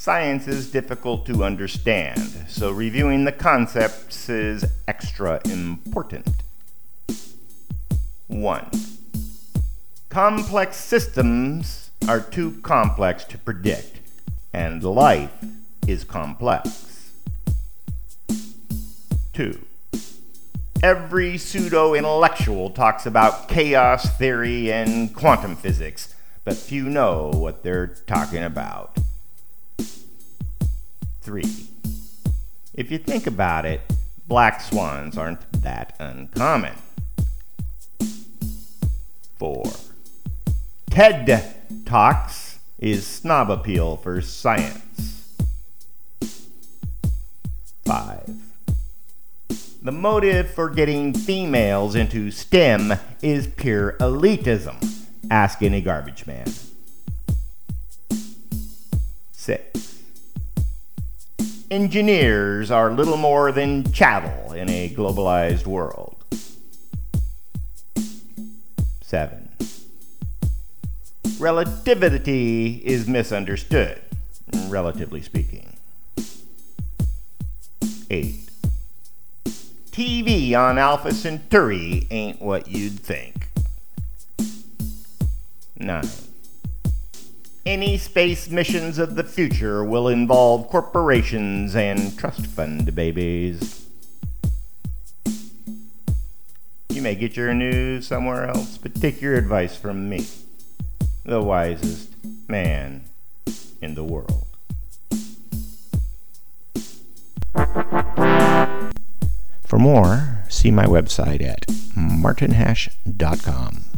Science is difficult to understand, so reviewing the concepts is extra important. 1. Complex systems are too complex to predict, and life is complex. 2. Every pseudo intellectual talks about chaos theory and quantum physics, but few know what they're talking about. 3. If you think about it, black swans aren't that uncommon. 4. TED Talks is snob appeal for science. 5. The motive for getting females into STEM is pure elitism. Ask any garbage man. 6. Engineers are little more than chattel in a globalized world. 7. Relativity is misunderstood, relatively speaking. 8. TV on Alpha Centauri ain't what you'd think. 9. Any space missions of the future will involve corporations and trust fund babies. You may get your news somewhere else, but take your advice from me, the wisest man in the world. For more, see my website at martinhash.com.